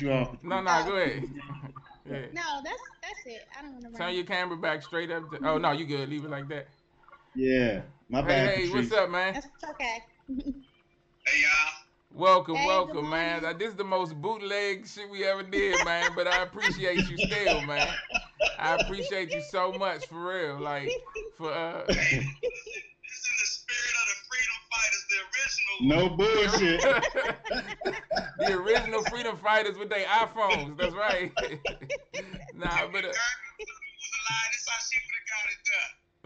to cut you off. No, no, go ahead. yeah. No, that's that's it. I don't want to. Turn your camera back straight up. To, oh no, you good. Leave it like that. Yeah, my bad. Hey, hey what's up, man? That's okay. hey y'all. Welcome, hey, welcome, man. This is the most bootleg shit we ever did, man. But I appreciate you still, man. I appreciate you so much for real. Like for uh No bullshit. the original freedom fighters with their iPhones. That's right. nah, but. Uh,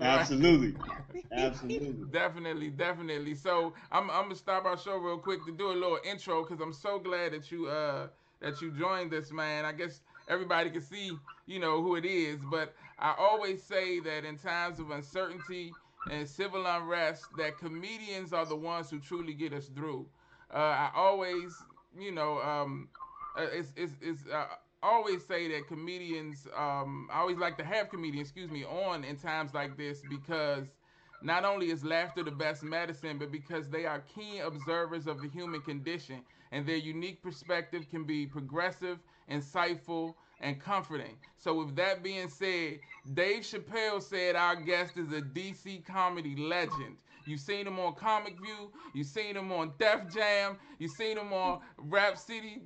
Absolutely. Absolutely. definitely, definitely. So I'm I'm gonna stop our show real quick to do a little intro because I'm so glad that you uh that you joined this man. I guess everybody can see, you know, who it is, but I always say that in times of uncertainty and civil unrest that comedians are the ones who truly get us through. Uh, I always, you know, um, uh, it's, it's, it's uh, always say that comedians, um, I always like to have comedians, excuse me, on in times like this because not only is laughter the best medicine, but because they are keen observers of the human condition and their unique perspective can be progressive, insightful, and comforting. So, with that being said, Dave Chappelle said our guest is a DC comedy legend. You've seen him on Comic View. You've seen him on Def Jam. You've seen him on Rap City.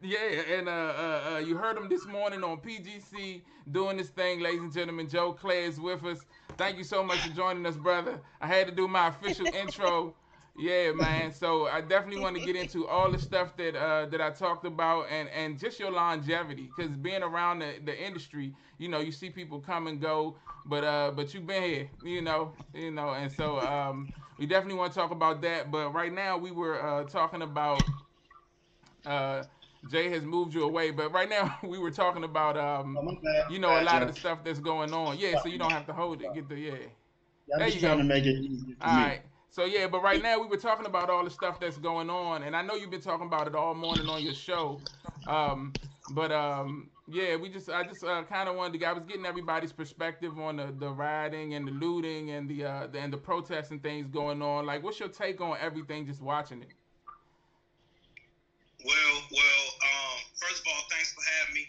Yeah, and uh, uh, uh, you heard him this morning on PGC doing this thing, ladies and gentlemen. Joe Clair is with us. Thank you so much for joining us, brother. I had to do my official intro. Yeah, man. So I definitely want to get into all the stuff that uh, that I talked about and and just your longevity, because being around the, the industry, you know, you see people come and go, but uh, but you've been here, you know, you know, and so um, we definitely want to talk about that. But right now we were uh, talking about uh, Jay has moved you away, but right now we were talking about um, oh, you know, a lot of the stuff that's going on. Yeah, so you don't have to hold it. Get the yeah. yeah I'm there just trying go. to make it easy. All right. So yeah, but right now we were talking about all the stuff that's going on, and I know you've been talking about it all morning on your show. Um, but um, yeah, we just I just uh, kind of wanted to. I was getting everybody's perspective on the, the rioting and the looting and the, uh, the and the protests and things going on. Like, what's your take on everything? Just watching it. Well, well. Um, first of all, thanks for having me.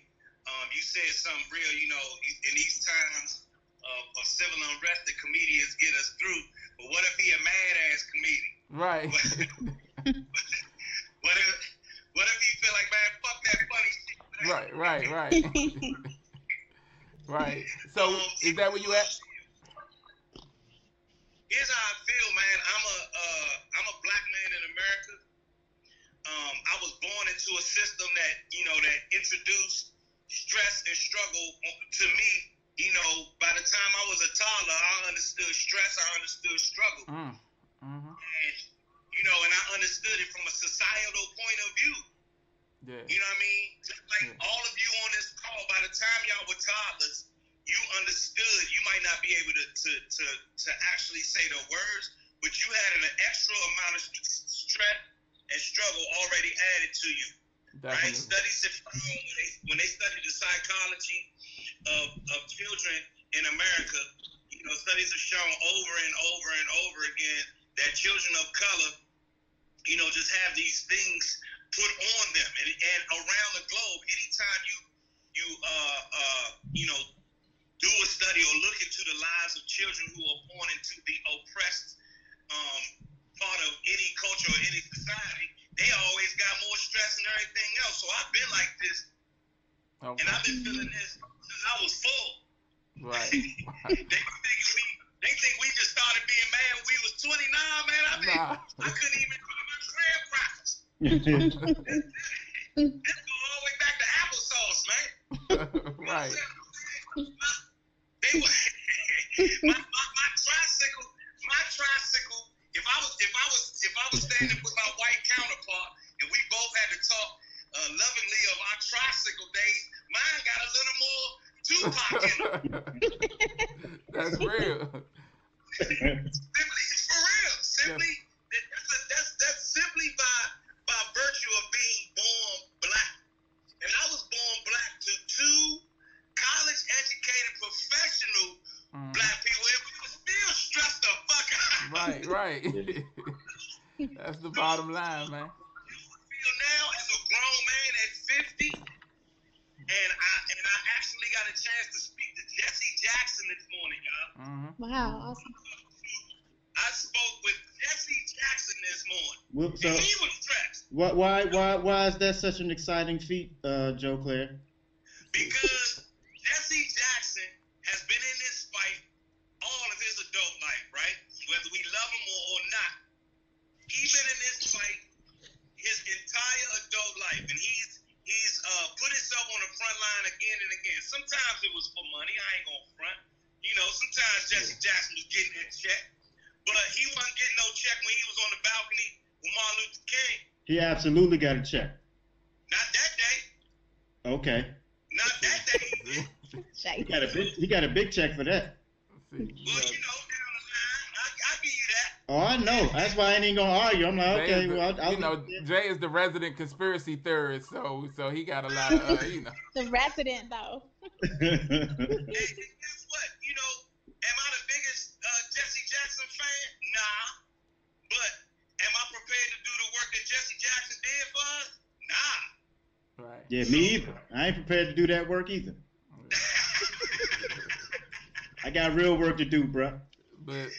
Um, you said something real. You know, in these times of, of civil unrest, the comedians get us through but what if he a mad ass comedian? Right. what if what if he feel like man, fuck that funny shit? Right, right, right. right. So um, is that where you at? Here's how I feel, man. I'm a uh, I'm a black man in America. Um, I was born into a system that you know that introduced stress and struggle to me you know, by the time I was a toddler, I understood stress, I understood struggle. Mm. Mm-hmm. And, you know, and I understood it from a societal point of view. Yeah. You know what I mean? Just like yeah. all of you on this call, by the time y'all were toddlers, you understood you might not be able to, to, to, to actually say the words, but you had an extra amount of stress and struggle already added to you. Definitely. Right? Studies have shown when they, when they studied the psychology of, of children in America, you know, studies have shown over and over and over again that children of color, you know, just have these things put on them. And, and around the globe, anytime you, you, uh, uh, you know, do a study or look into the lives of children who are born into the oppressed um, part of any culture or any society, they always got more stress and everything else. So I've been like this, okay. and I've been feeling this since I was full. Right. they, think we, they think we just started being mad when we was 29, man. I mean, nah. I couldn't even go to my graham crackers. this go all the way back to applesauce, man. right. They were, my, my, my tricycle, my tricycle. If I was, if I was, if I was standing with my white counterpart, and we both had to talk uh, lovingly of our tricycle days, Mine got a little more Tupac in it. That's real. simply, for real. Simply, that's, a, that's, that's simply by by virtue of being born black. And I was born black to two college educated professional mm. black people. It was still stressed the fuck out. Right, right. that's the bottom line, man. You feel now as a grown man at 50 and I and I actually got a chance to speak to Jesse Jackson this morning, y'all. Mm-hmm. Wow, awesome. I spoke with Jesse Jackson this morning. Well, so, and he was stressed why, why, why, why is that such an exciting feat, uh, Joe Clair? because Jesse Jackson has been in this fight all of his adult life, right? Whether we love him or, or not, he's been in this fight his entire adult life, and he's he's uh, put himself on the front line again and again. Sometimes it was for money. I ain't gonna front. You know, sometimes Jesse Jackson was getting that check, but he wasn't getting no check when he was on the balcony with Martin Luther King. He absolutely got a check. Not that day. Okay. Not that day. He got a big, he got a big check for that. Well, you know, Oh, I know. That's why I ain't gonna argue. I'm like, Jay okay, the- well, I'll, I'll you know, Jay is the resident conspiracy theorist, so so he got a lot of uh, you know. The resident though. And, and guess what? You know, am I the biggest uh, Jesse Jackson fan? Nah. But am I prepared to do the work that Jesse Jackson did for us? Nah. Right. yeah, me either. I ain't prepared to do that work either. I got real work to do, bruh. But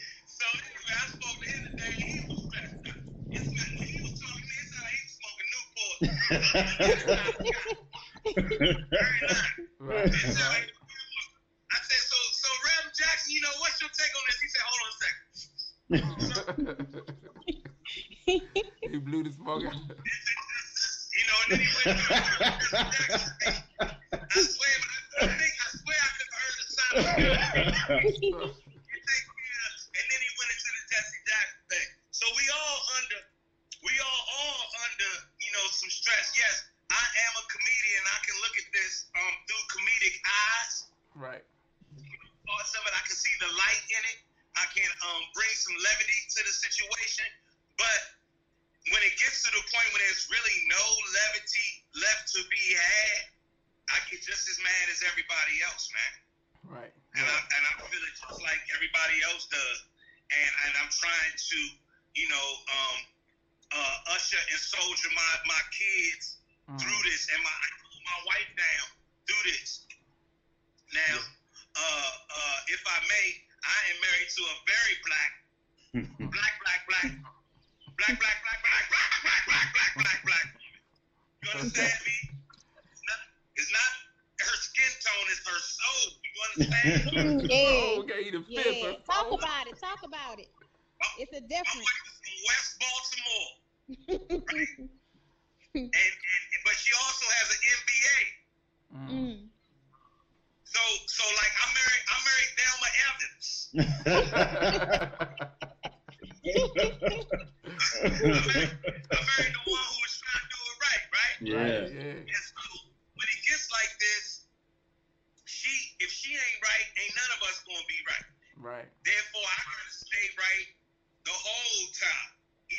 right. It's right. he- I said, so, so Reverend Jackson, you know, what's your take on this? He said, hold on a second. he blew the smoke. out. You know, and then he went I swear, but I think I swear I never heard the sound of it. And then he went into the Jesse Jackson thing. So we all under, we all all under, you know, some stress. Yes, I am a comedian. I can look at this um through comedic eyes. right. Parts of it, I can see the light in it. I can um bring some levity to the situation. But when it gets to the point where there's really no levity left to be had, I get just as mad as everybody else, man. Right. And I and I feel it just like everybody else does. And and I'm trying to, you know, um, uh, usher and soldier my my kids Mm. through this, and my my wife down through this. Now, uh, uh, if I may, I am married to a very black, black, black, black, black, black, black, black, black, black, black, black, black, black. You understand me? It's not, it's not her skin tone; it's her soul. You understand? yeah. Oh, okay, he the fifth. Yeah. Talk about it. Talk about it. It's a difference. wife is from West Baltimore, and, and but she also has an MBA. Mm. So, so like I'm married, I'm married Thelma Evans. I'm married, I'm married the one who was trying to do it right, right? yeah. Right, yeah. And so when it gets like this, she, if she ain't right, ain't none of us gonna be right. Right. Therefore, I gotta stay right the whole time.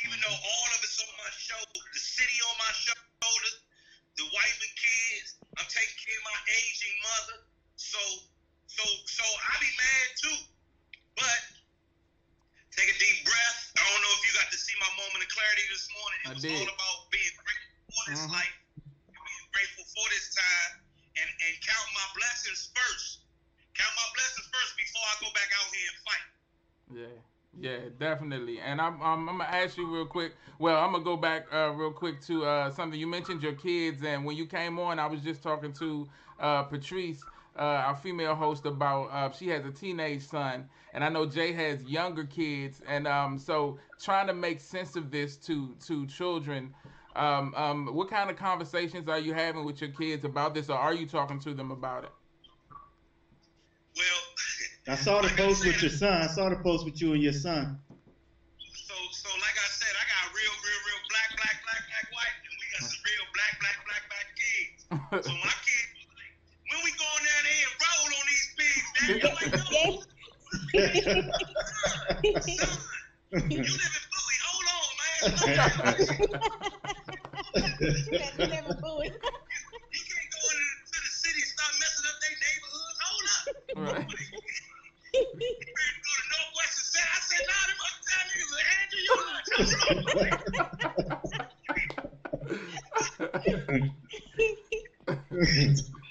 Even though mm-hmm. all of it's on my shoulders, the city on my shoulders, the wife and kids, I'm taking care of my aging mother. So, so, so I be mad too. But take a deep breath. I don't know if you got to see my moment of clarity this morning. It I was did. all about being grateful for this Mhm. life, being grateful for this time, and and count my blessings first. Count my blessings first before I go back out here and fight. Yeah, yeah, definitely. And I'm, I'm, I'm gonna ask you real quick. Well, I'm gonna go back uh, real quick to uh, something you mentioned your kids, and when you came on, I was just talking to uh, Patrice, uh, our female host, about uh, she has a teenage son, and I know Jay has younger kids, and um, so trying to make sense of this to to children. Um, um, what kind of conversations are you having with your kids about this, or are you talking to them about it? Well, I saw the like I post with your son. I saw the post with you and your son. So, so like I said, I got real, real, real black, black, black, black, white, and we got some real black, black, black, black kids. So my kids, was like, when we going down there and roll on these pigs, Daddy, I'm like, no, son, you live in Bowie, hold on, man. Food. You can't go into the city and start messing up their neighborhoods. Hold up. right. You ready to go to I said, nah, them other time niggas will hand you lunch. Hold on.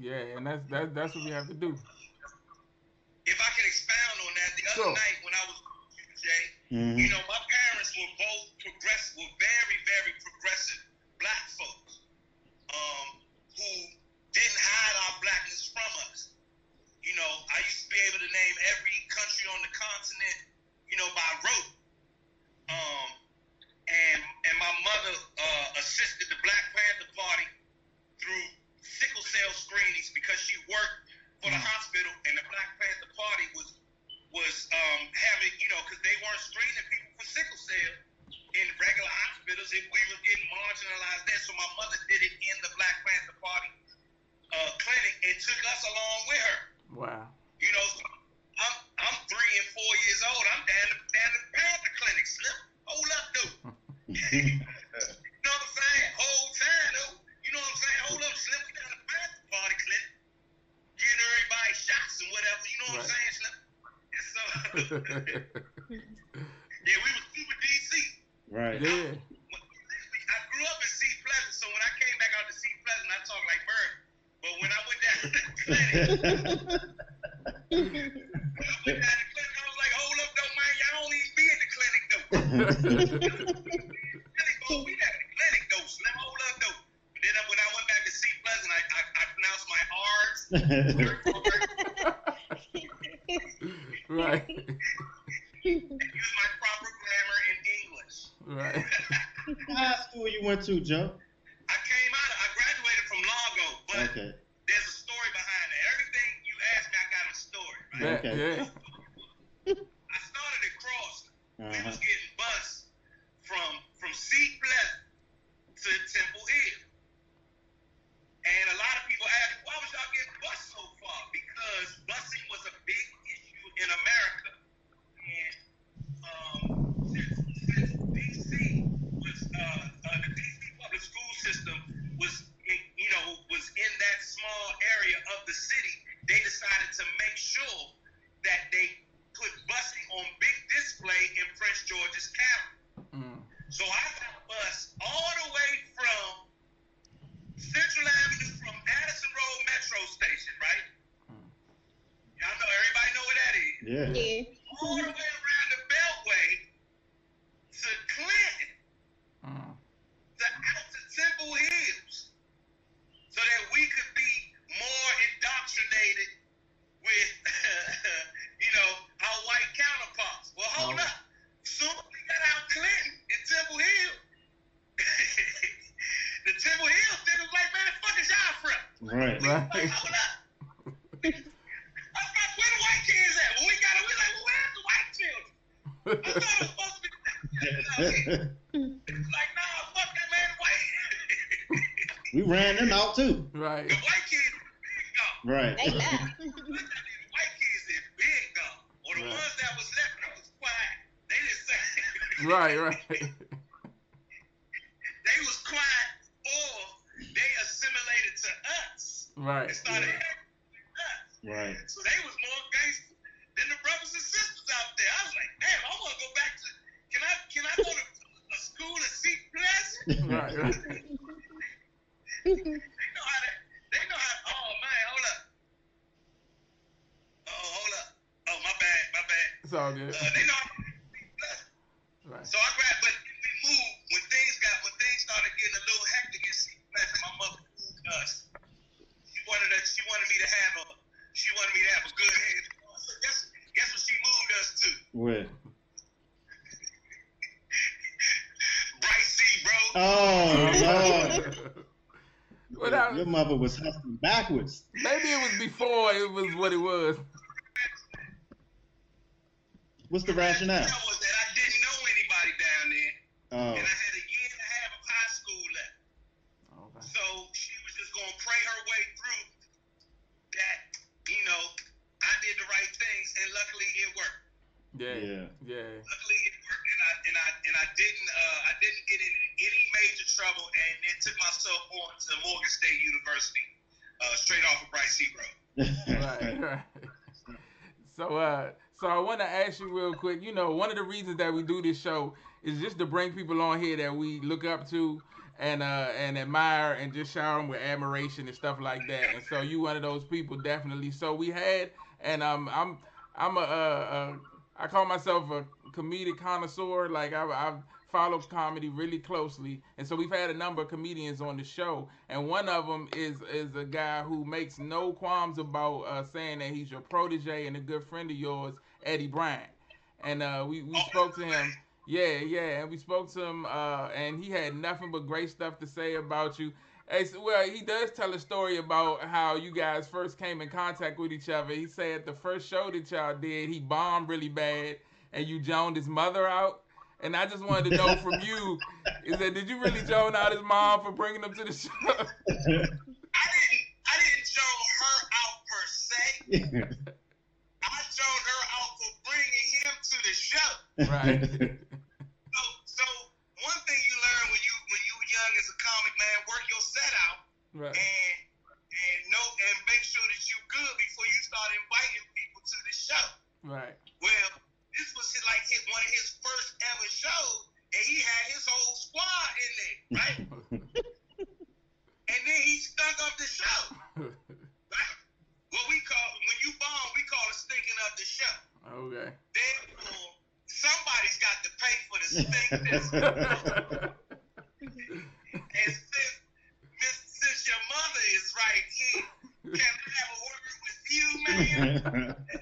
Yeah, and that's that's that's what we have to do. If I can expound on that, the other sure. night when I was Jay, mm-hmm. you know, my parents were both progressive, were very very progressive black folks, um, who didn't hide our blackness from us. You know, I used to be able to name every country on the continent, you know, by rote. realized that, so my mother did it in the Black Panther Party uh, clinic and took us along with her. Oh Lord. Well, that- Your mother was hustling backwards. Maybe it was before it was what it was. What's the rationale? That was that I didn't know anybody down there, Oh. and I had a year and a half of high school left. Okay. So she was just gonna pray her way through that. You know, I did the right things, and luckily it worked. Yeah. Yeah. Yeah. Luckily trouble, and then took myself on to Morgan State University, uh, straight off of Bryce Sea Road. right, right. So, uh, so I want to ask you real quick. You know, one of the reasons that we do this show is just to bring people on here that we look up to and uh and admire and just shower them with admiration and stuff like that. And so you one of those people definitely. So we had, and um, I'm I'm a, uh, uh, I call myself a comedic connoisseur. Like I, I've followed comedy really closely, and so we've had a number of comedians on the show, and one of them is is a guy who makes no qualms about uh, saying that he's your protege and a good friend of yours, Eddie Bryant. And uh, we we spoke to him. Yeah, yeah, and we spoke to him, uh, and he had nothing but great stuff to say about you. So, well, he does tell a story about how you guys first came in contact with each other. He said the first show that y'all did, he bombed really bad, and you joned his mother out. And I just wanted to know from you, is that did you really zone out his mom for bringing him to the show? I didn't I didn't show her out per se. I showed her out for bringing him to the show. right. So, so one thing you learn when you when you young as a comic man, work your set out Right. and and know and make sure that you good before you start inviting people to the show. Right. Well, this was his, like his one of his first ever shows, and he had his whole squad in there, right? and then he stunk up the show. Right? What we call when you bomb, we call it stinking up the show. okay. Therefore, somebody's got to pay for the stinkness. and since, since your mother is right here, can I have a word with you, man?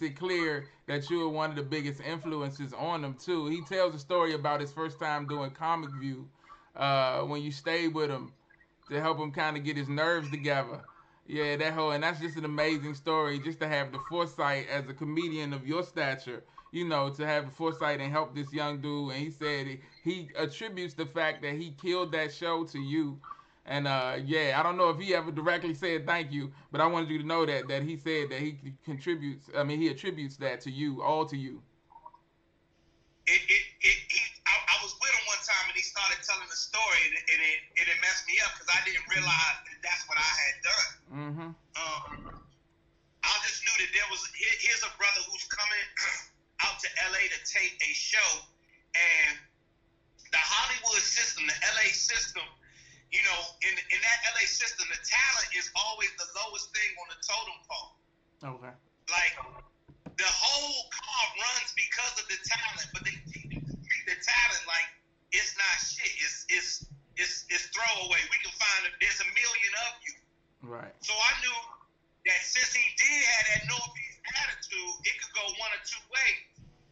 makes it clear that you were one of the biggest influences on him too. He tells a story about his first time doing Comic View, uh, when you stayed with him to help him kind of get his nerves together. Yeah, that whole and that's just an amazing story. Just to have the foresight as a comedian of your stature, you know, to have the foresight and help this young dude. And he said he, he attributes the fact that he killed that show to you. And uh, yeah, I don't know if he ever directly said thank you, but I wanted you to know that that he said that he contributes. I mean, he attributes that to you, all to you. It, it, it, he, I, I was with him one time and he started telling the story and it, and it, and it messed me up because I didn't realize that that's what I had done. Mm-hmm. Um, I just knew that there was here, here's a brother who's coming out to LA to tape a show, and the Hollywood system, the LA system, you know, in in that LA system, the talent is always the lowest thing on the totem pole. Okay. Like the whole car runs because of the talent, but they treat the talent like it's not shit. It's it's it's it's throwaway. We can find it. There's a million of you. Right. So I knew that since he did have that Northeast attitude, it could go one or two ways.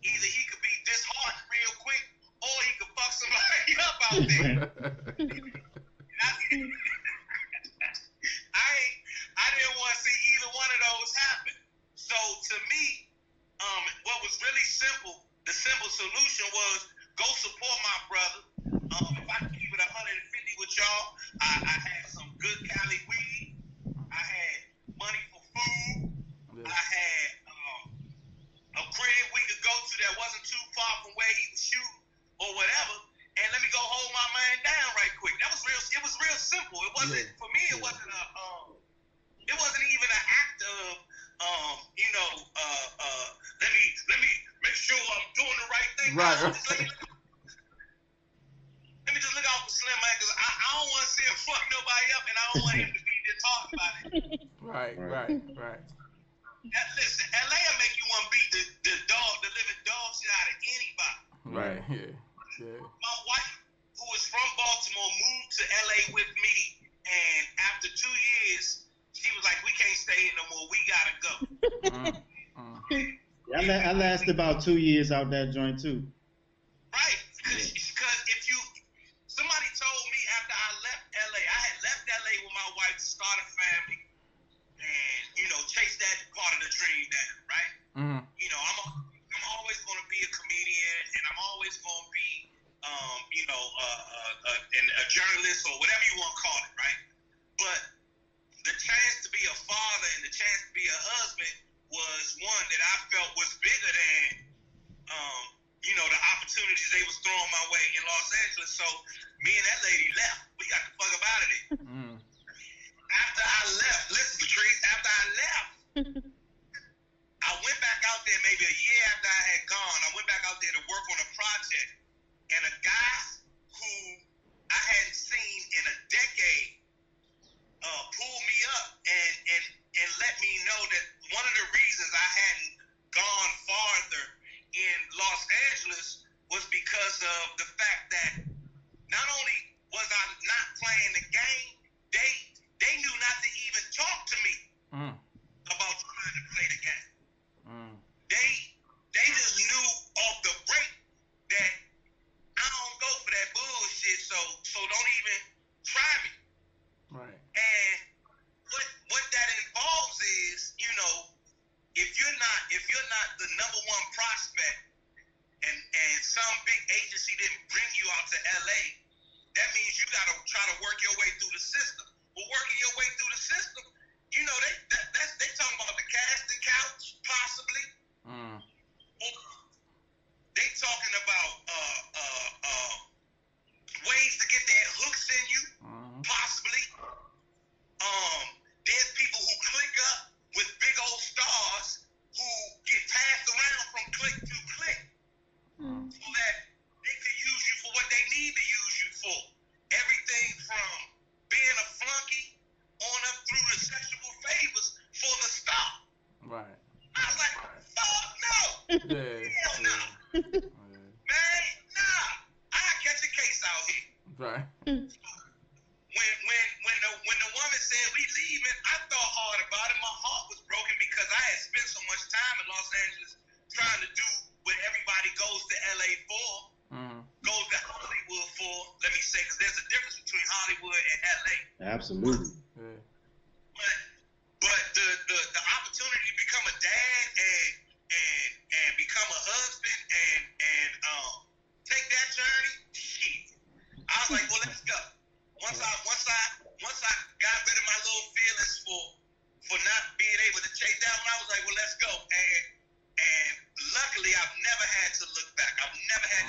Either he could be disheartened real quick, or he could fuck somebody up out there. And I, I, ain't- I didn't want to see either one of those happen. So to me, um, what was really simple, the simple solution was go support my brother. Out that joint too. Let me know that one of the reasons I hadn't gone farther in Los Angeles was because of the fact that not only was I not playing the game, they they knew not to even talk to me Mm. about trying to play the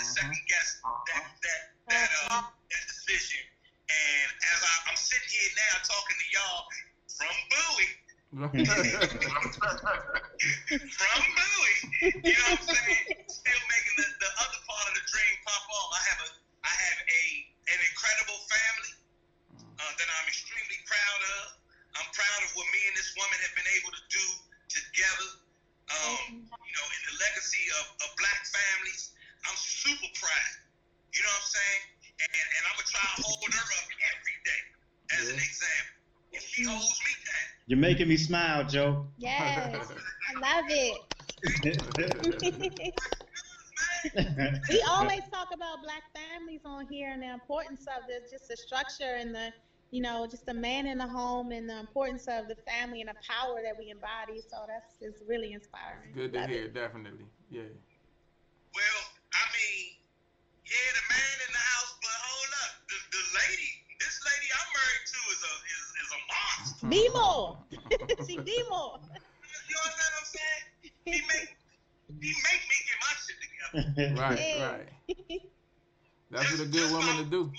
second guess that that that uh that decision. And as I, I'm sitting here now talking to y'all from Bowie, from Bowie, you know what I'm saying? Still making the, the other part of the dream pop off. I have a I have a an incredible family uh, that I'm extremely proud of. I'm proud of what me and this woman have been able to do together. Um, you know, in the legacy of, of black families. I'm super proud. You know what I'm saying? And, and I'm gonna try to hold her up every day as an Yeah. example. If she holds me down. You're making me smile, Joe. Yes, I love it. We always talk about black families on here and the importance of the just the structure and the you know just the man in the home and the importance of the family and the power that we embody. So that's just really inspiring. Good to Love hear, it. definitely. Yeah. well, I mean, yeah, the man in the house, but hold up, the, the lady, this lady I'm married to is a is, is a monster. Be more. she be more. You understand what I'm saying? He make he make me get my shit together. Right, Yeah. right. That's what a good woman to do.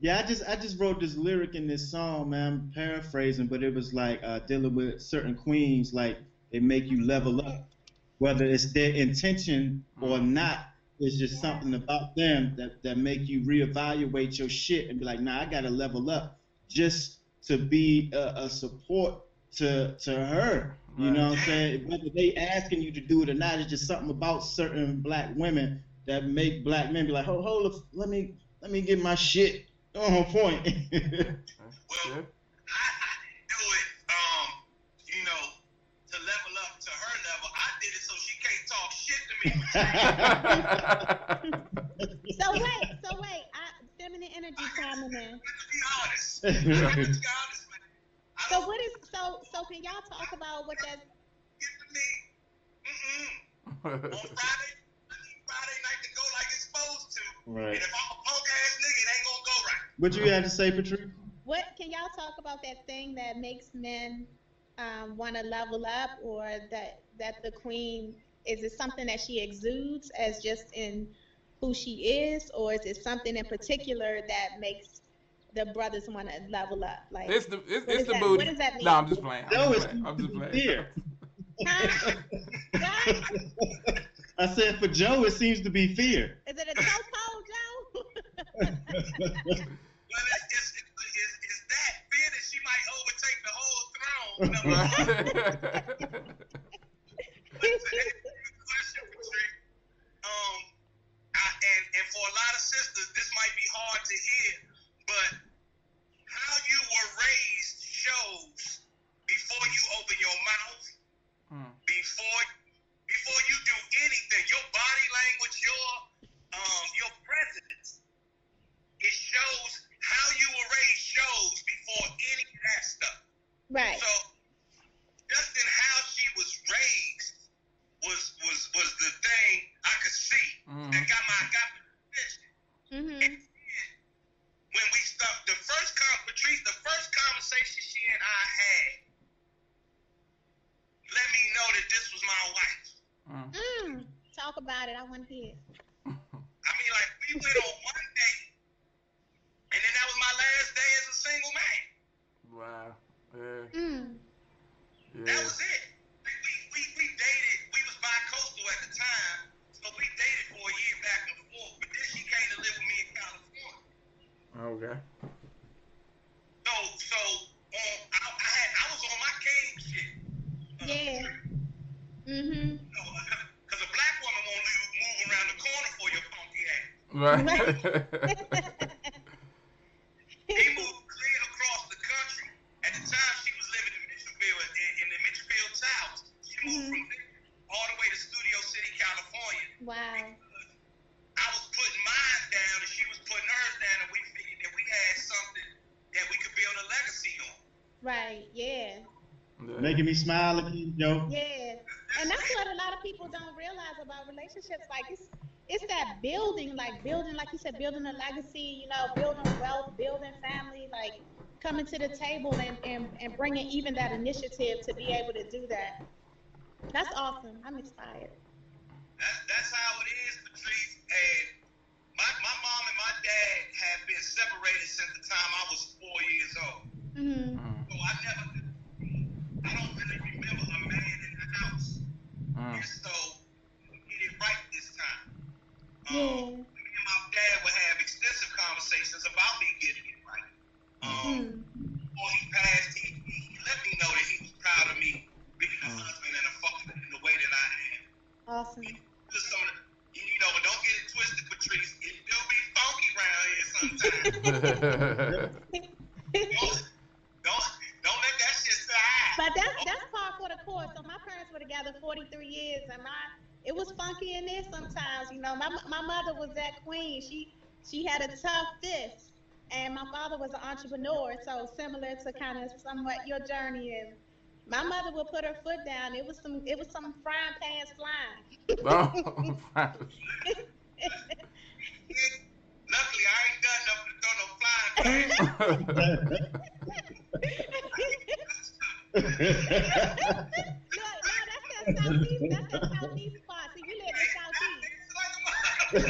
Yeah, I just I just wrote this lyric in this song, man. I'm paraphrasing, but it was like uh, dealing with certain queens, like they make you level up, whether it's their intention or mm-hmm. not. It's just something about them that that make you reevaluate your shit and be like, nah, I gotta level up just to be a, a support to to her. You know what I'm saying? Whether they asking you to do it or not, it's just something about certain black women that make black men be like, hold, hold, up, let me let me get my shit on point. Yeah. I, So wait, so wait. I, feminine energy chiming in. Let's be honest. Let's be honest, man. I So what is so so? Can y'all talk about what that? get to me. Mm-mm. On Friday, I need Friday night to go like it's supposed to. right. And if I'm a punk ass nigga, it ain't gonna go right. What you had to say, Patrice? What can y'all talk about that thing that makes men um, want to level up, or that that the queen is it something that she exudes as just in who she is, or is it something in particular that makes the brothers want to level up? Like, It's the it's, What it's the that- booty. what does that mean? No, I'm just playing. I'm No, just it's playing. I'm just playing. fear. I said for Joe, it seems to be fear. is it a chokehold, Joe? Well, it's, it's, it's, it's, it's that fear that she might overtake the whole throne. You know, Right. question, Patrick. Um, I, and and for a lot of sisters, this might be hard to hear, but how you were raised shows before you open your mouth, Hmm. before before you do anything. Your body language, your um, your presence, it shows how you were raised shows before any of that stuff. right. So just in how she was raised was was was the thing I could see. Mhm. and got my got my attention. Mhm. When we stopped, the first con Patrice, the first conversation she and I had, let me know that this was my wife. Mm. Mm. Talk about it. I want to hear. I mean, like we went on one date, and then that was my last day as a single man. Wow. Yeah. Mm. That was it. Okay. So, so um, I, I had I was on my king shit. Uh, Yeah. Mhm. Because a black woman won't move, move around the corner for your funky ass. Right. that building, like building, like you said, building a legacy. You know, building wealth, building family. Like coming to the table and and, and bringing even that initiative to be able to do that. That's awesome. I'm inspired. That's, that's how it is, Patrice. And my, my mom and my dad have been separated since the time I was four years old. hmm Mm. So I never, I don't really remember a man in the house. Mm. And so we did it right this time. Um, Yeah. me and my dad would have extensive conversations about me getting it right. Um, Mm. before he passed, he, he he let me know that he was proud of me being a husband and a father in the way that I am. Awesome. Just some of the, you know, don't get it twisted, Patrice. It do be funky around here sometimes. don't, don't, don't let that shit slide. But that's that's par for the course. So my parents were together 43 years, and my it was funky in there sometimes. You know, my my mother was that queen. She she had a tough fist, and my father was an entrepreneur. So similar to kind of somewhat your journey is. My mother would put her foot down. It was some it was some frying pans flying. oh, Luckily, I ain't done nothing to throw no flying pan. Look, no, that's that southeast. That's that southeast don't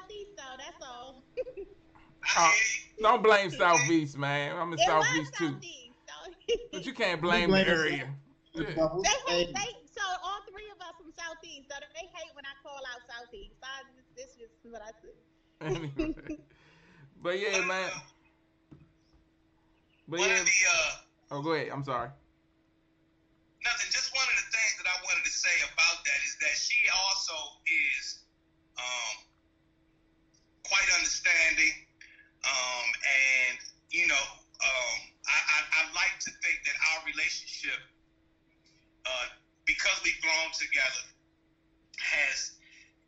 southeast. That's blame Southeast, man. I'm in It was Southeast too. southeast. But you can't blame blame the area. Yeah. Bubbles. they hate, they so all three of us from southeast. So they hate when I call out southeast. So I, this is what I said. Anyway. But yeah, man. But One yeah. the, uh, Oh, go ahead. I'm sorry. nothing, just one of the things that I wanted to say about that is that she also is um, quite understanding. Um, and, you know, um, I, I, I like to think that our relationship, uh, because we've grown together, has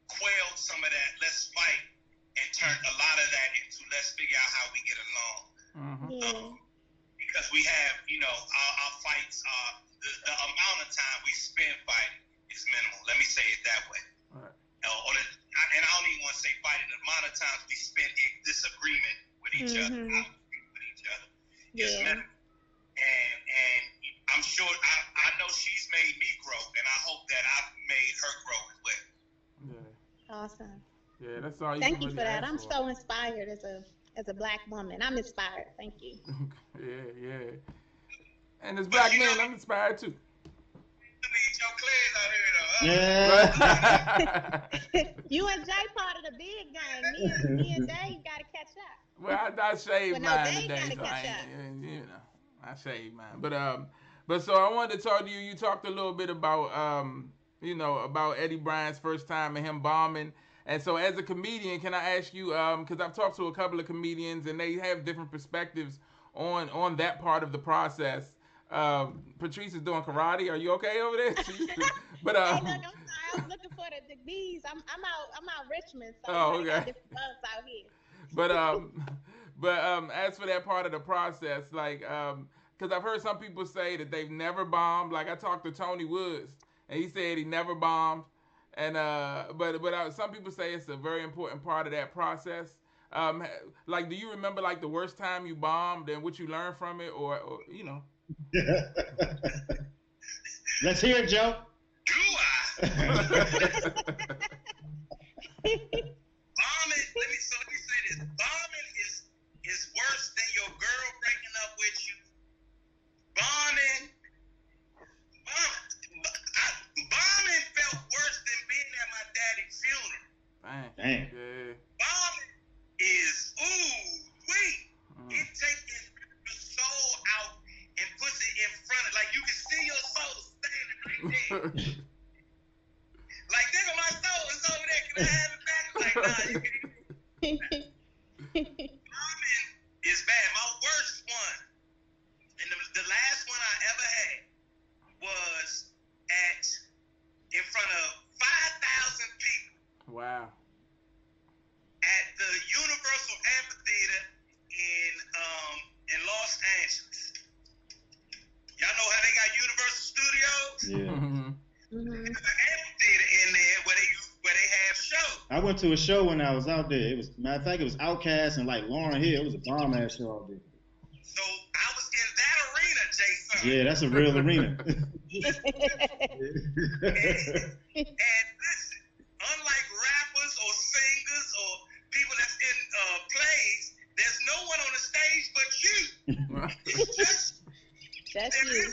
quelled some of that let's fight and turned a lot of that into let's figure out how we get along hmm Yeah. because we have, you know, our, our fights, uh, the, the amount of time we spend fighting is minimal. Let me say it that way. Right. Uh, or the, and I don't even want to say fighting. The amount of times we spend in disagreement with each other, Mhm. out with each other, is minimal. And and I'm sure I, I know she's made me grow, and I hope that I've made her grow as well. Yeah. Awesome. Yeah, that's all you Thank can you really for that. I'm for. so inspired as a as a black woman. I'm inspired. Thank you. yeah, yeah. And as black men, I'm inspired too. I mean, Joe Clair's out here, though. Yeah. you and Jay part of the big game. Me and, me and Jay gotta catch up. well, I, I shaved Well, mine they today, so I ain't, you know, I shaved mine. But um, but so I wanted to talk to you. You talked a little bit about um, you know, about Eddie Bryant's first time and him bombing. And so, as a comedian, can I ask you, um, because I've talked to a couple of comedians and they have different perspectives on on that part of the process. Um, Patrice is doing karate. Are you okay over there? but um, hey. I was looking for the, the bees. I'm I'm out I'm out Richmond, so Oh, okay. out here. but um, but um, as for that part of the process, like um, because I've heard some people say that they've never bombed. Like I talked to Tony Woods, and he said he never bombed. And uh, but but uh, some people say it's a very important part of that process. Um, like, do you remember like the worst time you bombed and what you learned from it, or, or you know? Let's hear it, Joe. Do I? Bombing, let me so let me say this. Bombing is is worse than your girl breaking up with you. Bombing, Damn. Yeah. Bombing is ooh wait. Mm. It takes your soul out and puts it in front of like you can see your soul standing right there. show when I was out there. It was matter of fact, it was Outkast and like Lauryn Hill. It was a bomb ass show out there. So I was in that arena, Jason. Yeah, that's a real arena. And listen, unlike rappers or singers or people that's in uh, plays, there's no one on the stage but you. It's just That's there you.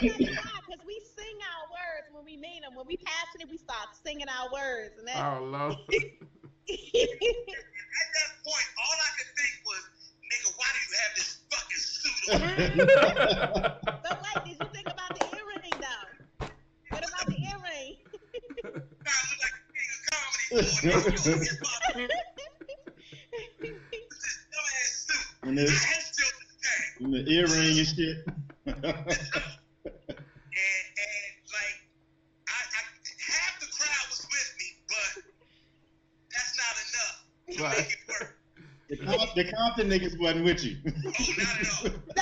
because because we sing our words when we mean them. When we passionate, we start singing our words, and that. oh Lord. at that point, all I could think was, nigga, why do you have this fucking suit on? but wait, did you think about the earring though? What about the earring? I look like a king of comedy boy. Nigga, hip-hop with this dumbass suit. and, I had still and the earring and shit. And, and like, I, I, half the crowd was with me, but that's not enough to Right. make it work. The, niggas wasn't with you. Oh, not at all.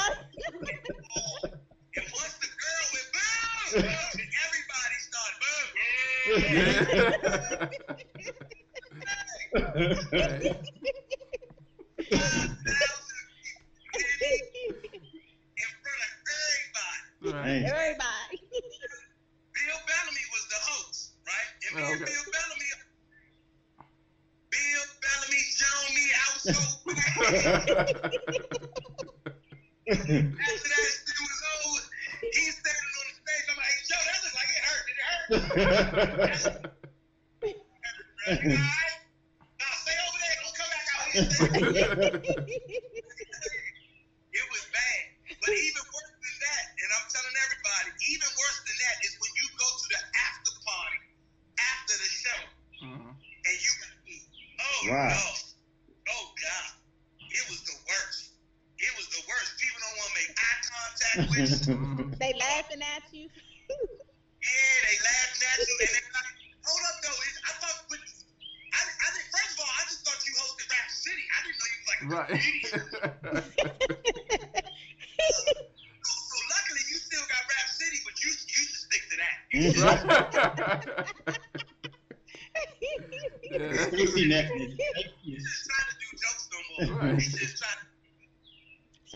Yeah. Pussy neck. He's just trying to do jokes no more. Right. He's just trying to.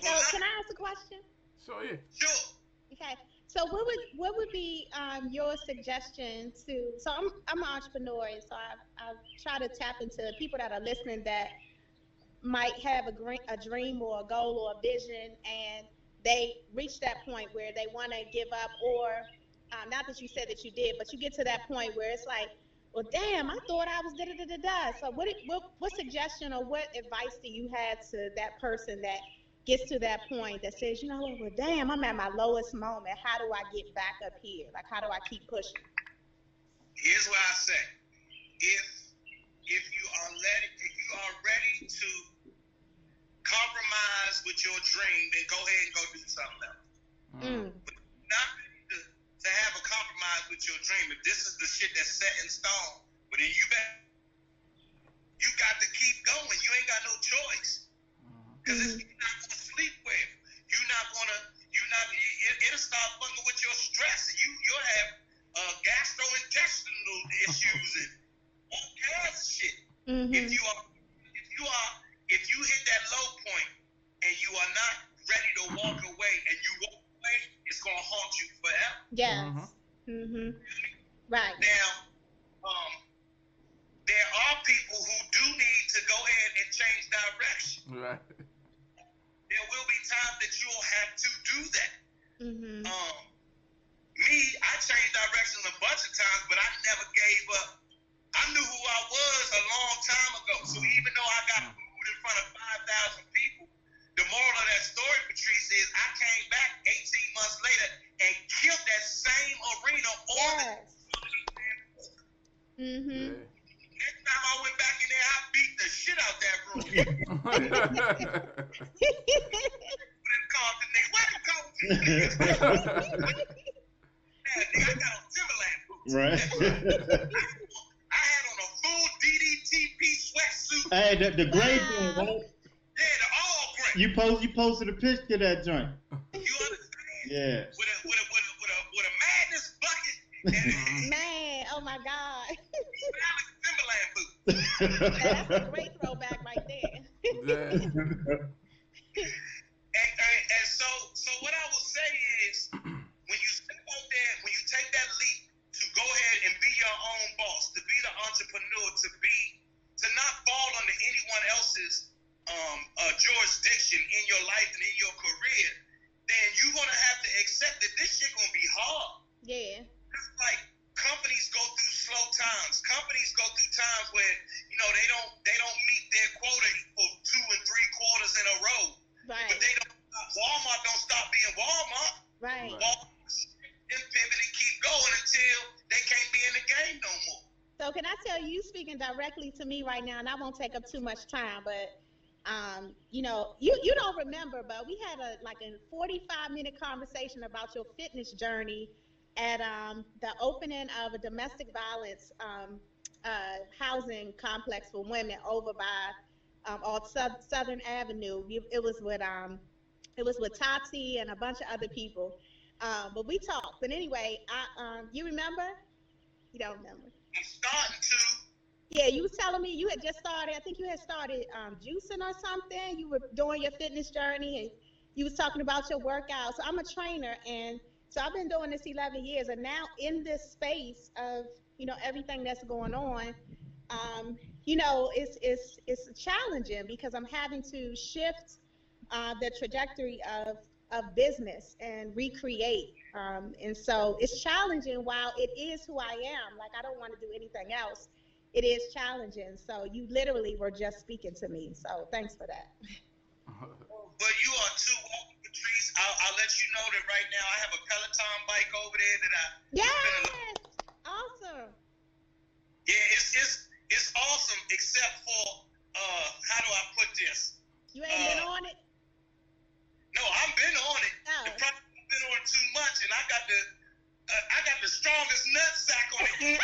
So can I ask a question? So yeah. Sure. Okay. So what would what would be um, your suggestion to? So I'm I'm an entrepreneur, and so I I try to tap into people that are listening that might have a dream, a dream or a goal or a vision, and they reach that point where they want to give up, or um, not that you said that you did, but you get to that point where it's like, well, damn, I thought I was da da da da da. So what what what suggestion or what advice do you have to that person that gets to that point that says, you know what, well, damn, I'm at my lowest moment. How do I get back up here? Like, how do I keep pushing? Here's what I say. If if you are ready, if you are ready to compromise with your dream, then go ahead and go do something else. Mm. Not ready to, have a compromise with your dream. If this is the shit that's set in stone, well then you bet you got to keep going. You ain't got no choice. Because Mhm. you're not gonna sleep well. You're not gonna. You're not. It, it'll start fucking with your stress, and you you'll have uh, gastrointestinal issues and all kinds of shit. Mm-hmm. If you are, if you are, if you hit that low point and you are not ready to walk away, and you walk away, it's gonna haunt you forever. Yes. Mhm. Mm-hmm. Right. Now, um, there are people who do need to go ahead and change direction. Right. There will be times that you'll have to do that. Mm-hmm. Um, me, I changed direction a bunch of times, but I never gave up. I knew who I was a long time ago. So even though I got booed in front of 5,000 people, the moral of that story, Patrice, is I came back 18 months later and killed that same arena on the Mm-hmm. Next time I went back in there, I beat the shit out that room. and called the nigga, welcome, coach. Yeah, nigga, I got on Timberland boots. right. I had on a full DDTP sweatsuit. hey, the, the gray Wow. thing, right? You post you posted a picture of that joint. You understand? Yeah. With a with a with a with a with a madness bucket Man, oh my God. Alex Timberland boots. That's a great throwback right there. Yeah. And, and and so so what I will say is when you step out there, when you take that leap to go ahead and be your own boss, to be the entrepreneur, to be to not fall under anyone else's um, uh, jurisdiction in your life and in your career, then you're gonna have to accept that this shit gonna be hard. Yeah. It's like companies go through slow times. Companies go through times where you know they don't they don't meet their quota for two and three quarters in a row. Right. But they don't. Walmart don't stop being Walmart. Right. Walmart and pivot and keep going until they can't be in the game no more. So can I tell you, speaking directly to me right now, and I won't take up too much time, but um, you know, you you don't remember, but we had a like a 45 minute conversation about your fitness journey at um, the opening of a domestic violence um, uh, housing complex for women over by um, on Sou- Southern Avenue. It was with um, it was with Tati and a bunch of other people. Um, but we talked. But anyway, I um, you remember? You don't remember? I'm starting to. Yeah, you was telling me you had just started. I think you had started um, juicing or something. You were doing your fitness journey, and you was talking about your workout. So I'm a trainer, and so I've been doing this 11 years, and now in this space of you know everything that's going on, um, you know, it's it's it's challenging because I'm having to shift uh, the trajectory of of business and recreate. Um, and so it's challenging while it is who I am. Like I don't want to do anything else. It is challenging. So you literally were just speaking to me. So thanks for that. But you are too welcome, Patrice. I'll, I'll let you know that right now I have a Peloton bike over there that I. Yes, awesome. Yeah, it's it's it's awesome, except for uh, how do I put this? You ain't been Uh, on it. No, I've been on it. Oh. The problem I've been on it too much, and I got the uh, I got the strongest nut sack on it.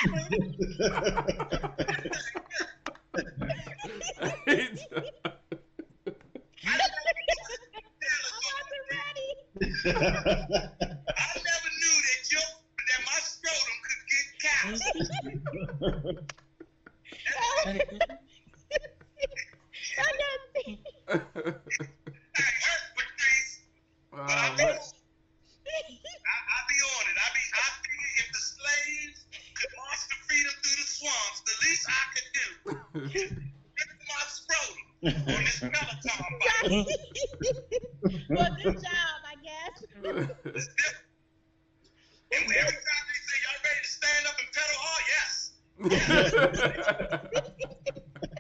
I'm not ready. I never knew that your that my scrotum could get caps. I got That hurt, Patrice. Oh, But I be, man. I, I be on it. I be I figure if the slaves could march to freedom through the swamps, the least I could do is lift my scrotum on this Peloton bike. well, good job, I guess. It's different. And every time they say y'all ready to stand up and pedal hard, yes.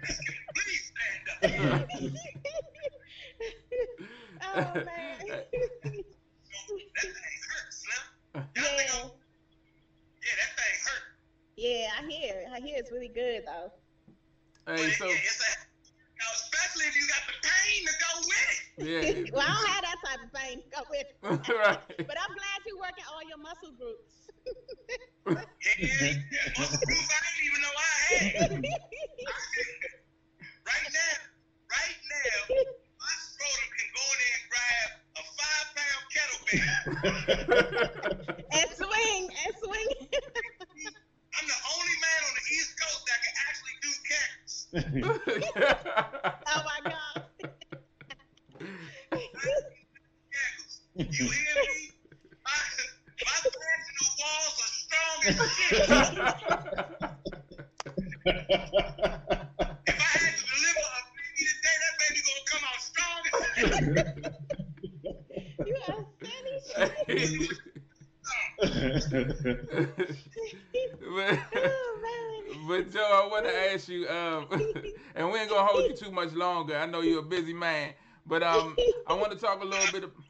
Yes, can you please stand up? oh man. That thing hurt, Slim. Y'all think yeah, I'm- yeah, that thing hurt. yeah, I hear. I hear it's really good though. But hey, it, so yeah, it's a, now, especially if you got the pain to go with it. yeah, well, I don't have that type of pain to go with. it. right. But I'm glad you're working all your muscle groups. Yeah, yeah, muscle groups I didn't even know I had. right now, right now, my scrotum can go in there and grab a five pound kettlebell. and swing, and swing. I'm the only man on the East Coast that can actually do kegels. oh my God. Kegels. You hear me? My, my vaginal walls are strong as shit. If I had to deliver a baby today, that baby gonna come out strong as You are funny. but, Oh but Joe, I want to ask you, um, and we ain't gonna hold you too much longer. I know you're a busy man, but um, I want to talk a little bit. Of, I'm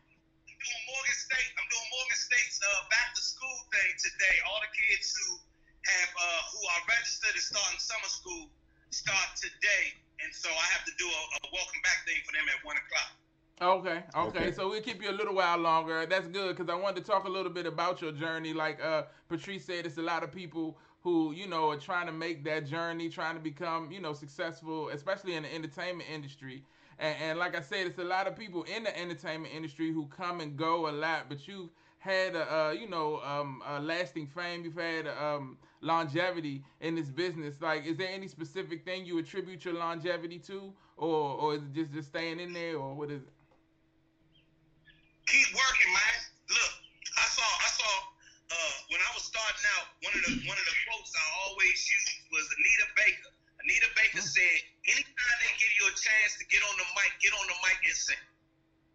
doing Morgan State. I'm doing Morgan State's uh, back to school thing today. All the kids who have uh, who are registered and starting summer school start today, and so I have to do a, a welcome back thing for them at one o'clock. Okay, okay, Okay. So we'll keep you a little while longer. That's good because I wanted to talk a little bit about your journey. Like uh, Patrice said, it's a lot of people who you know are trying to make that journey, trying to become you know successful, especially in the entertainment industry. And, and like I said, it's a lot of people in the entertainment industry who come and go a lot, but you've had a, you know um, a lasting fame. You've had um, longevity in this business. Like, is there any specific thing you attribute your longevity to, or or is it just just staying in there, or what is it? Keep working, man. Look, I saw I saw uh, when I was starting out. One of the one of the quotes I always used was Anita Baker. Anita Baker said, "Anytime they give you a chance to get on the mic, get on the mic and sing."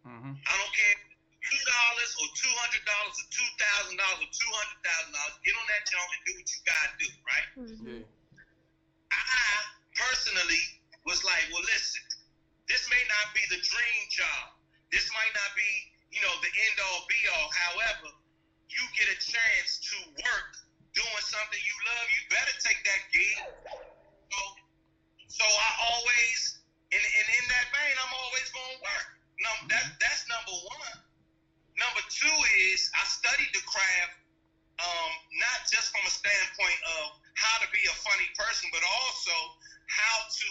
Mm-hmm. I don't care two dollars or two hundred dollars or two thousand dollars or two hundred thousand dollars. Get on that jump and do what you gotta do, right? Yeah. I personally was like, well, listen, this may not be the dream job. This might not be, you know, the end all be all. However, you get a chance to work doing something you love. You better take that gig. So, so I always, and, and in that vein, I'm always going to work. No, that, that's number one. Number two is I studied the craft, um, not just from a standpoint of how to be a funny person, but also how to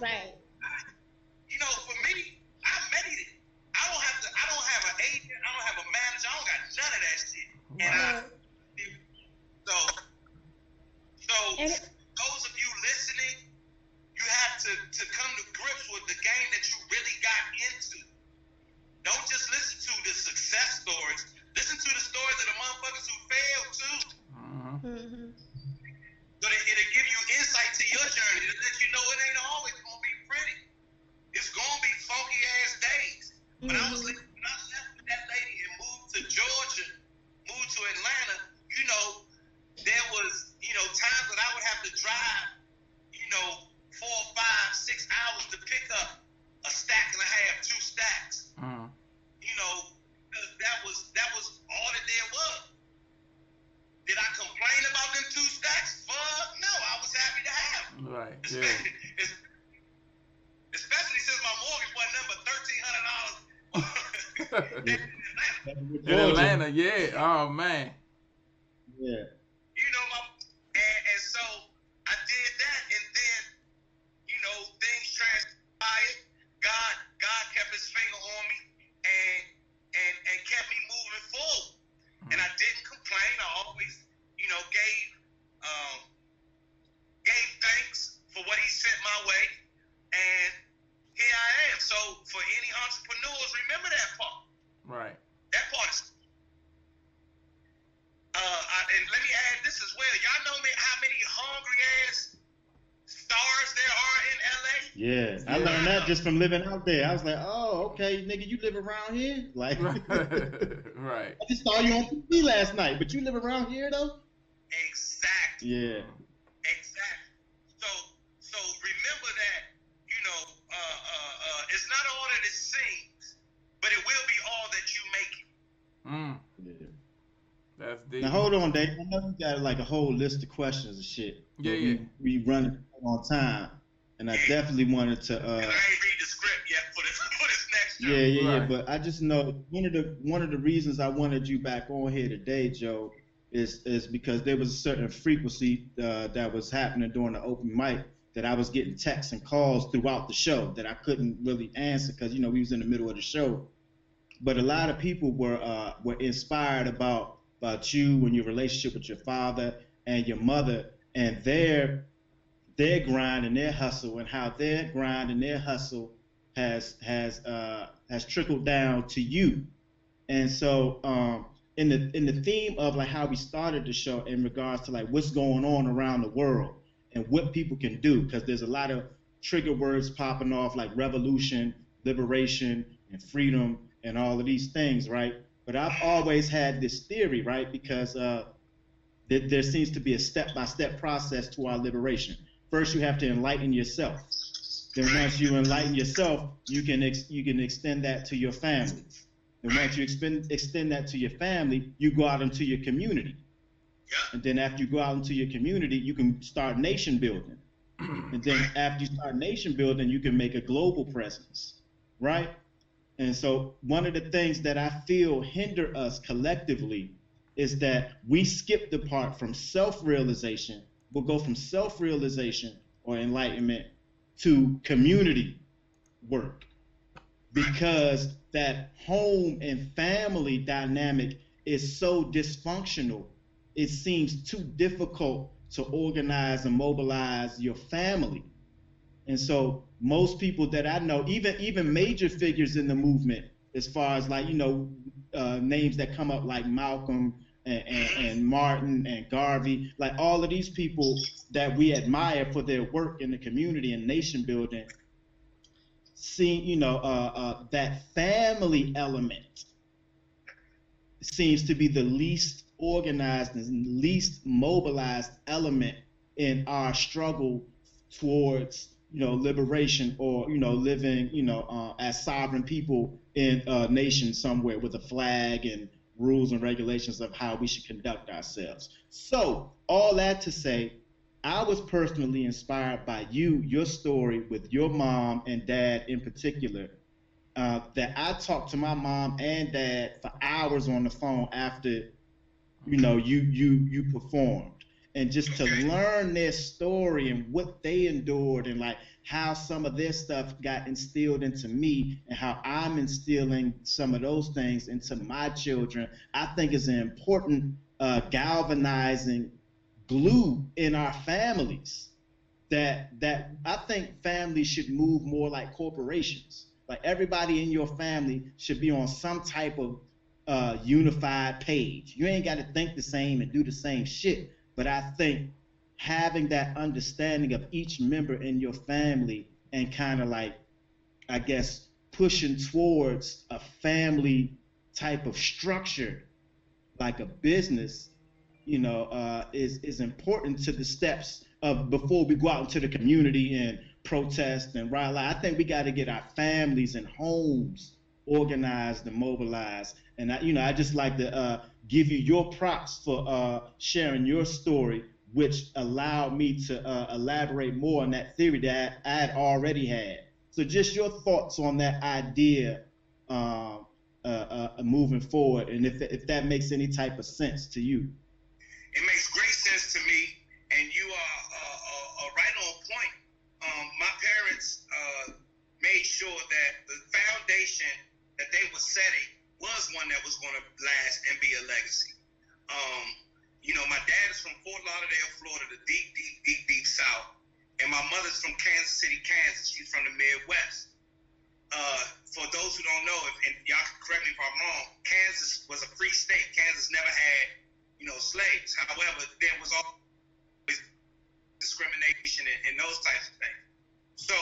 Right. just from living out there. I was like, oh, okay, nigga, you live around here? Like, right. I just saw you on TV last night, but you live around here though? Exactly. Yeah. Exactly. So, so remember that, you know, uh, uh, uh, it's not all that it seems, but it will be all that you make it. Mm. Yeah. That's deep. Now hold on, Dave. I know you got like a whole list of questions and shit. Yeah, yeah. We, we running on time and I definitely wanted to. Uh, and I ain't read the script yet for this, for this next show. Yeah, yeah, right. yeah. But I just know one of the one of the reasons I wanted you back on here today, Joe, is is because there was a certain frequency uh, that was happening during the open mic that I was getting texts and calls throughout the show that I couldn't really answer because you know we was in the middle of the show. But a lot of people were uh, were inspired about about you and your relationship with your father and your mother and their their grind and their hustle and how their grind and their hustle has has uh, has trickled down to you. And so um, in the in the theme of like how we started the show in regards to like what's going on around the world and what people can do because there's a lot of trigger words popping off like revolution, liberation, and freedom and all of these things, right? But I've always had this theory, right? Because uh, that there seems to be a step by step process to our liberation first you have to enlighten yourself. Then once you enlighten yourself, you can ex- you can extend that to your family. And once you expend, extend that to your family, you go out into your community. And then after you go out into your community, you can start nation building. And then after you start nation building, you can make a global presence, right? And so one of the things that I feel hinder us collectively is that we skip the part from self-realization We'll go from self-realization or enlightenment to community work because that home and family dynamic is so dysfunctional. It seems too difficult to organize and mobilize your family. And so most people that I know, even even major figures in the movement, as far as like you know uh, names that come up like Malcolm and, and, and, Martin and Garvey, like all of these people that we admire for their work in the community and nation building, see you know uh, uh, that family element seems to be the least organized and least mobilized element in our struggle towards you know liberation or you know living you know uh, as sovereign people in a nation somewhere with a flag and rules and regulations of how we should conduct ourselves. So all that to say i was personally inspired by you your story with your mom and dad in particular uh, that i talked to my mom and dad for hours on the phone after you know you you you performed. And just to learn their story and what they endured and like how some of their stuff got instilled into me and how I'm instilling some of those things into my children, I think is an important uh, galvanizing glue in our families. That that I think families should move more like corporations. Like everybody in your family should be on some type of uh, unified page. You ain't got to think the same and do the same shit but I think having that understanding of each member in your family and kind of like, I guess, pushing towards a family type of structure, like a business, you know, uh, is is important to the steps of before we go out into the community and protest and rally. I think we got to get our families and homes organized and mobilized. And I, you know, I just like to uh, give you your props for uh, sharing your story, which allowed me to uh, elaborate more on that theory that I had already had. So, just your thoughts on that idea um, uh, uh, moving forward, and if if that makes any type of sense to you. It makes great sense to me, and you are uh, uh, right on point. Um, my parents made sure that the foundation that they were setting was one that was going to last and be a legacy. Um, you know, my dad is from Fort Lauderdale, Florida, the deep, deep, deep, deep South, and my mother's from Kansas City, Kansas. She's from the Midwest. Uh, for those who don't know, if, and y'all can correct me if I'm wrong, Kansas was a free state. Kansas never had, you know, slaves. However, there was always discrimination and, and those types of things. So,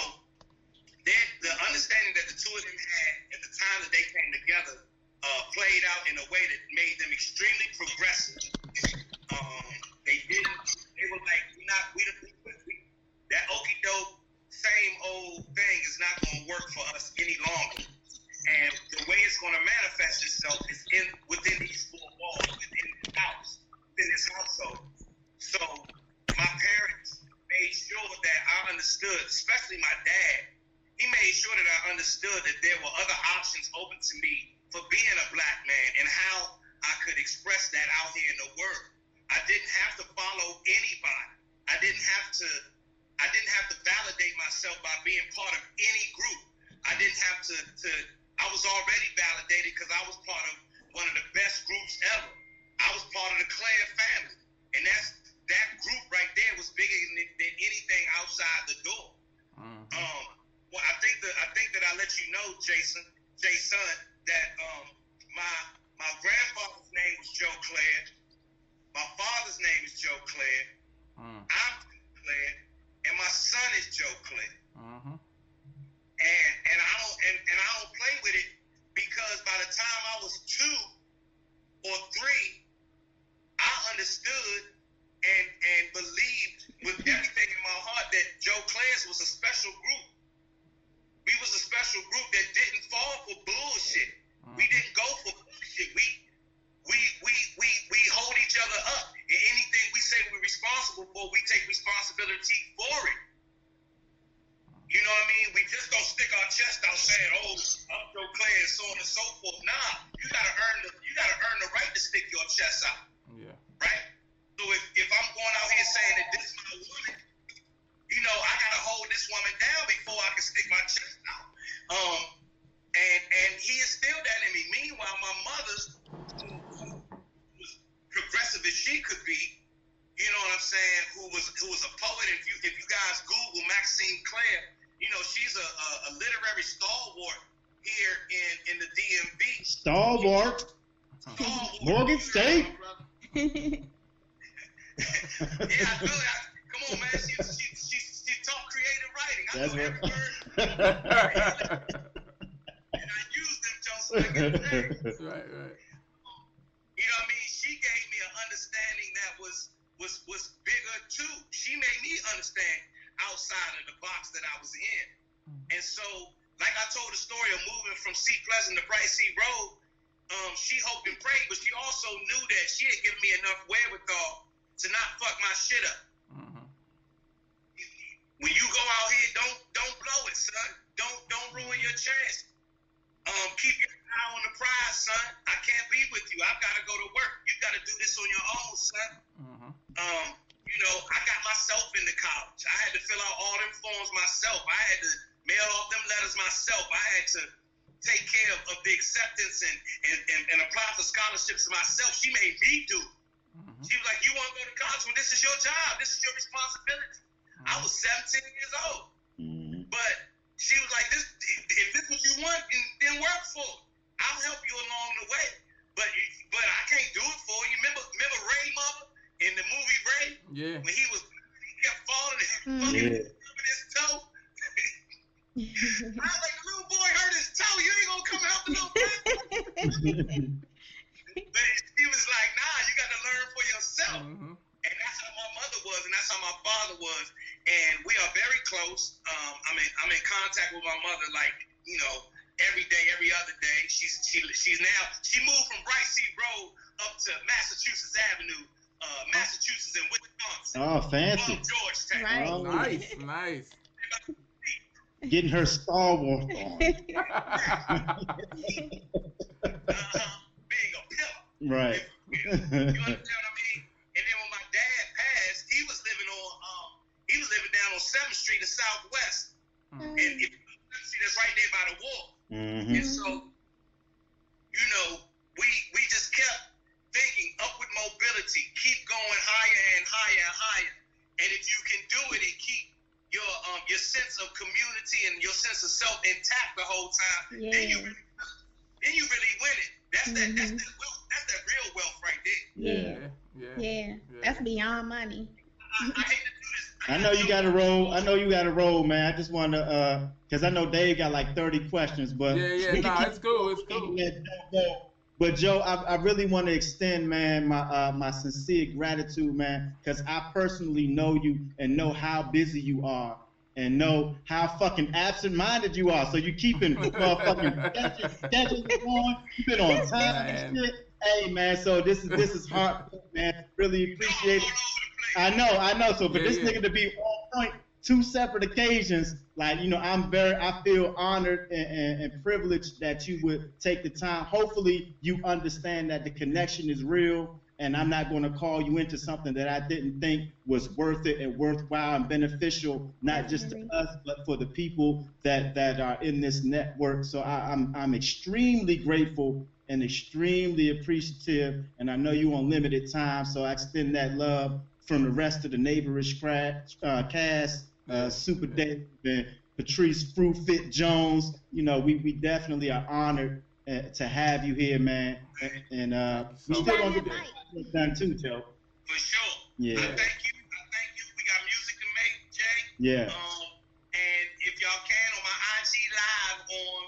then the understanding that the two of them had at the time that they came together uh, played out in a way that made them extremely progressive. Um, they didn't. They were like, we not. We, we, we that okey doke, same old thing is not going to work for us any longer. And the way it's going to manifest itself is in within these four walls, within this house, within this household. So my parents made sure that I understood, especially my dad. He made sure that I understood that there were other options open to me for being a black man and how I could express that out here in the world. I didn't have to follow anybody. I didn't have to I didn't have to validate myself by being part of any group. I didn't have to, to I was already validated because I was part of one of the best groups ever. I was part of the Clair family. And that's that group right there was bigger than, than anything outside the door. Mm-hmm. Um, well, I think that I think that I let you know, Jason, Jason, that um, my my grandfather's name was Joe Clair. My father's name is Joe Clair. Mm. I'm Joe Clair, and my son is Joe Clair. Mm-hmm. And and I don't and, and I don't play with it because by the time I was two or three, I understood and and believed with everything in my heart that Joe Clair's was a special group. We was a special group that didn't fall for bullshit. Mm-hmm. We didn't go for bullshit. We we we we we hold each other up. And anything we say we're responsible for, we take responsibility for it. You know what I mean? We just don't stick our chest out saying, "Oh, I'm so Clay and so on and so forth. Nah, you gotta earn the you gotta earn the right to stick your chest out. Yeah. Right. So if, if I'm going out here saying that this is my woman, you know, I gotta hold this woman down before I can stick my chest out. Um, and and he instilled that in me. Meanwhile, my mother's progressive as she could be, you know what I'm saying, who was who was a poet. If you if you guys Google Maxine Clair, you know she's a, a, a literary stalwart here in in the DMV. Stalwart. Stalwart. Morgan State? yeah, I feel it. I- Come on, man. She she she, she taught creative writing. I That's know every word, and I used them just like a thing. right, right. Was was bigger too. She made me understand outside of the box that I was in. And so, like I told the story of moving from Seat Pleasant to Brightseat Road, um, she hoped and prayed, but she also knew that she had given me enough wherewithal to not fuck my shit up. Mhm. When you go out here, don't don't blow it, son. Don't don't ruin your chance. Um, keep your eye on the prize, son. I can't be with you. I've got to go to work. You got to do this on your own, son. Mhm. Um, you know, I got myself into college. I had to fill out all them forms myself. I had to mail off them letters myself. I had to take care of, of the acceptance and, and, and, and apply for scholarships myself. She made me do. it. Mhm. She was like, "You want to go to college? Well, this is your job. This is your responsibility." I was 17 years old. Mhm. But she was like, "This, if this is what you want, then, then work for it. I'll help you along the way. But, but I can't do it for you. Remember, remember Ray, mama, in the movie Ray, Yeah. when he was he kept falling and Mhm. fucking Yeah. his toe. I was like, the little boy hurt his toe. You ain't gonna come help the little boy. But she was like, Nah, you got to learn for yourself. Mhm. And that's how my mother was, and that's how my father was. And we are very close. Um, I'm in I'm in contact with my mother, like you know, every day, every other day. She's she, she's now she moved from Bright Sea Road up to Massachusetts Avenue, Massachusetts and Wisconsin, oh, from fancy. Georgetown. Right. Oh. Nice, nice. Getting her Star Wars on. Uh-huh. Being a pillar. right. You understand what I mean? And then when my dad passed, he was living on um he was living down on Seventh Street in Southwest. Mhm. And if you let see that's right there by the wall. hmm And so, your sense self intact the whole time, then you really then you really win it. That's that that's Mhm. that wealth, that's that real wealth right there. Yeah. Yeah. Yeah. Yeah. That's beyond money. I, I hate to do this. I know you got to roll. I know you got to roll, man. I just want to, uh, cause I know Dave got like 30 questions, but Yeah, yeah, we can nah, keep it's cool, it's cool. let Joe go. But Joe, I, I really want to extend, man, my uh, my sincere gratitude, man, cause I personally know you and know how busy you are. And know how fucking absent-minded you are, so you keeping motherfucking schedule- schedules going. You've been on time and shit. Hey man, so this is this is heartfelt, man. Really appreciate it. All over the place. I know, I know. So for Yeah, this yeah. nigga to be on point, two separate occasions, like you know, I'm very, I feel honored and, and, and privileged that you would take the time. Hopefully, you understand that the connection is real, and I'm not going to call you into something that I didn't think was worth it and worthwhile and beneficial, not just to us, but for the people that that are in this network. So I, I'm I'm extremely grateful and extremely appreciative. And I know you on limited time, so I extend that love from the rest of the neighborish cra- uh, cast, uh, Super Dave and Patrice Fruitfit Jones. You know, we, we definitely are honored to have you here, man. And uh, we still much. gonna get this done too, Joe. For sure. Yeah, I thank you. I thank you. We got music to make, Jay. yeah. Um, and if y'all can, on my IG live on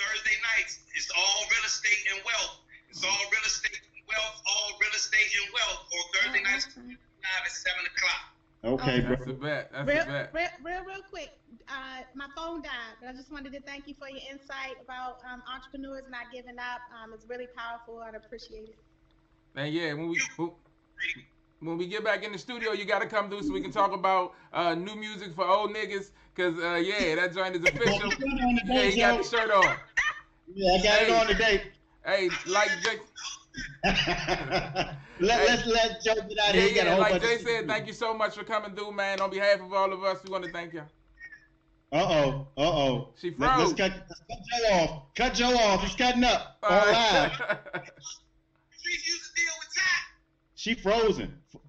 Thursday nights, it's all real estate and wealth. It's all real estate and wealth, all real estate and wealth on Thursday Oh, nights live at seven o'clock. Okay, bro. That's a bet. That's Real, a bet. real, real, real quick. Uh, my phone died, but I just wanted to thank you for your insight about um, entrepreneurs not giving up. Um, it's really powerful. I appreciate it. And yeah, when we when, when we get back in the studio, you got to come through so we can talk about uh, new music for old niggas. Cause uh, yeah, that joint is official. yeah, he got the shirt on. Yeah, I got hey, it on today. Hey, like Jay. let, hey, let's let Joe get out yeah, here. Yeah, like Jay said, thank you so much for coming through, man. On behalf of all of us, we want to thank you. Uh oh, uh oh. She froze. Let, us cut, let's cut Joe off. Cut Joe off. He's cutting up. All, all live. she frozen. Oh.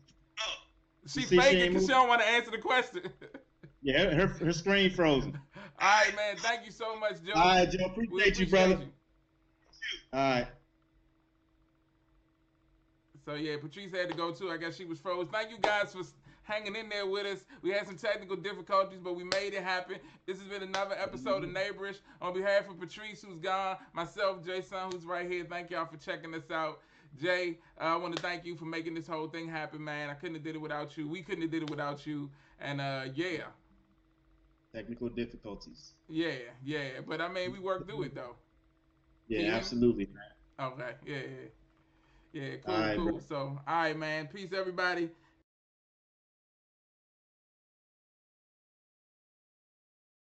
She faking because she don't want to answer the question. yeah, her her screen frozen. All right, man. Thank you so much, Joe. All right, Joe. Appreciate, appreciate you, brother. You. All right. So yeah, Patrice had to go too. I guess she was froze. Thank you guys for hanging in there with us. We had some technical difficulties, but we made it happen. This has been another episode of Neighborish. On behalf of Patrice, who's gone, myself, Jason, who's right here, thank y'all for checking us out. Jay, uh, I want to thank you for making this whole thing happen, man. I couldn't have did it without you. We couldn't have did it without you. And uh, yeah. Technical difficulties. Yeah, yeah. But I mean, we worked through it though. Yeah, absolutely, man. Okay. Yeah, yeah. Yeah, cool, cool. So, all right, man. Peace, everybody.